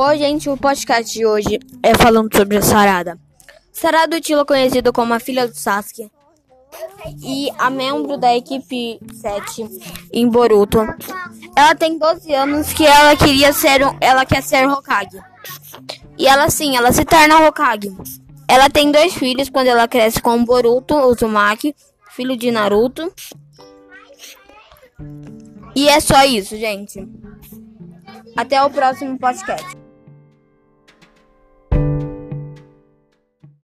Oi, gente, o podcast de hoje é falando sobre a Sarada. Sarada é Utila, conhecida como a filha do Sasuke e a membro da equipe 7 em Boruto. Ela tem 12 anos que ela queria ser, ela quer ser Hokage. E ela sim, ela se torna Hokage. Ela tem dois filhos quando ela cresce com o Boruto Uzumaki, filho de Naruto. E é só isso, gente. Até o próximo podcast.